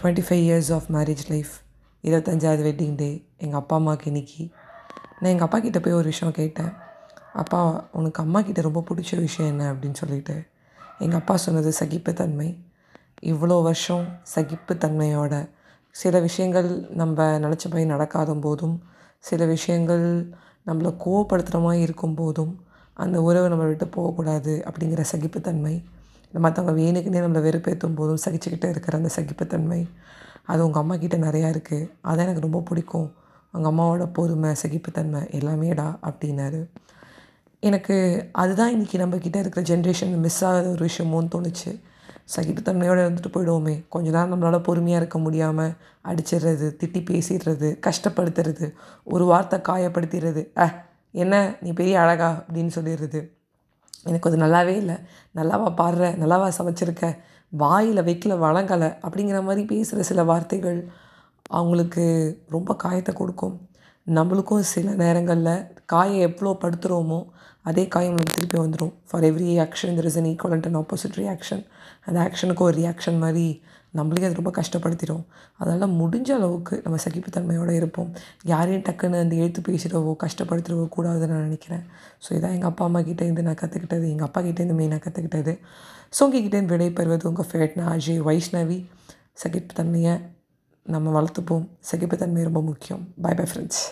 Twenty five years of marriage life இருபத்தஞ்சாவது wedding day எங்கள் அப்பா அம்மாவுக்கு இன்றைக்கி நான் எங்கள் அப்பா கிட்டே போய் ஒரு விஷயம் கேட்டேன். அப்பா உனக்கு அம்மா கிட்டே ரொம்ப பிடிச்ச விஷயம் என்ன? அப்படின்னு சொல்லிட்டு. எங்கள் அப்பா சொன்னது சகிப்புத்தன்மை. இவ்வளோ வருஷம் சகிப்புத்தன்மையோட சில விஷயங்கள் நம்ம நினச்ச போய் நடக்காத போதும் சில விஷயங்கள் நம்மளை கோவப்படுத்துகிற மாதிரி இருக்கும் போதும் அந்த உறவை நம்ம விட்டு போகக்கூடாது அப்படிங்கிற சகிப்புத்தன்மை. மற்றவங்க வேணுக்குன்னே நம்மளை வெறுப்பேற்றும் போதும் சகிச்சுக்கிட்டு இருக்கிற அந்த சகிப்புத்தன்மை அது உங்கள் அம்மா கிட்டே நிறையா இருக்குது அதான் எனக்கு ரொம்ப பிடிக்கும். உங்கள் அம்மாவோட பொறுமை சகிப்புத்தன்மை எல்லாமேடா அப்படின்னாரு. எனக்கு அதுதான் இன்றைக்கி நம்மக்கிட்ட இருக்கிற ஜென்ரேஷன் மிஸ் ஆகாத ஒரு விஷயமோன்னு தோணுச்சு. சகிப்புத்தன்மையோடு இருந்துட்டு போயிடுவோமே. கொஞ்ச நேரம் நம்மளால் பொறுமையாக இருக்க முடியாமல் அடிச்சிடுறது திட்டி பேசிடுறது கஷ்டப்படுத்துறது ஒரு வார்த்தை காயப்படுத்திடுறது. அஹ் என்ன? நீ பெரிய அழகா அப்படின்னு சொல்லிடுறது. எனக்கு அது நல்லாவே இல்லை. நல்லாவா பாடுற நல்லாவா சமைச்சிருக்க வாயில் வைக்கல வழங்கலை அப்படிங்கிற மாதிரி பேசுகிற சில வார்த்தைகள் அவங்களுக்கு ரொம்ப காயத்தை கொடுக்கும். நம்மளுக்கும் சில நேரங்களில் காயை எவ்வளோ படுத்துகிறோமோ அதே காயம் நம்மளுக்கு திருப்பி வந்துடும் for every action there is an equal and opposite reaction அந்த ஆக்ஷனுக்கு ஒரு ரியாக்ஷன் மாதிரி நம்மளுக்கே அது ரொம்ப கஷ்டப்படுத்திடும். அதனால் முடிஞ்ச அளவுக்கு நம்ம சகிப்புத்தன்மையோடு இருப்போம். யாரையும் டக்குன்னு அந்த எழுத்து பேசிடவோ கஷ்டப்படுத்திடவோ கூடாதுன்னு நான் நினைக்கிறேன். ஸோ இதான் எங்கள் அப்பா அம்மா கிட்டேருந்து நான் கற்றுக்கிட்டது எங்கள் அப்பா கிட்டேருந்து மெயினாக கற்றுக்கிட்டது ஸோ உங்ககிட்டேருந்து விடைபெறுவது உங்கள் ஃபேட்னா அஜய் வைஷ்ணவி. சகிப்புத்தன்மையை நம்ம வளர்த்துப்போம். சகிப்புத்தன்மை ரொம்ப முக்கியம். By bye friends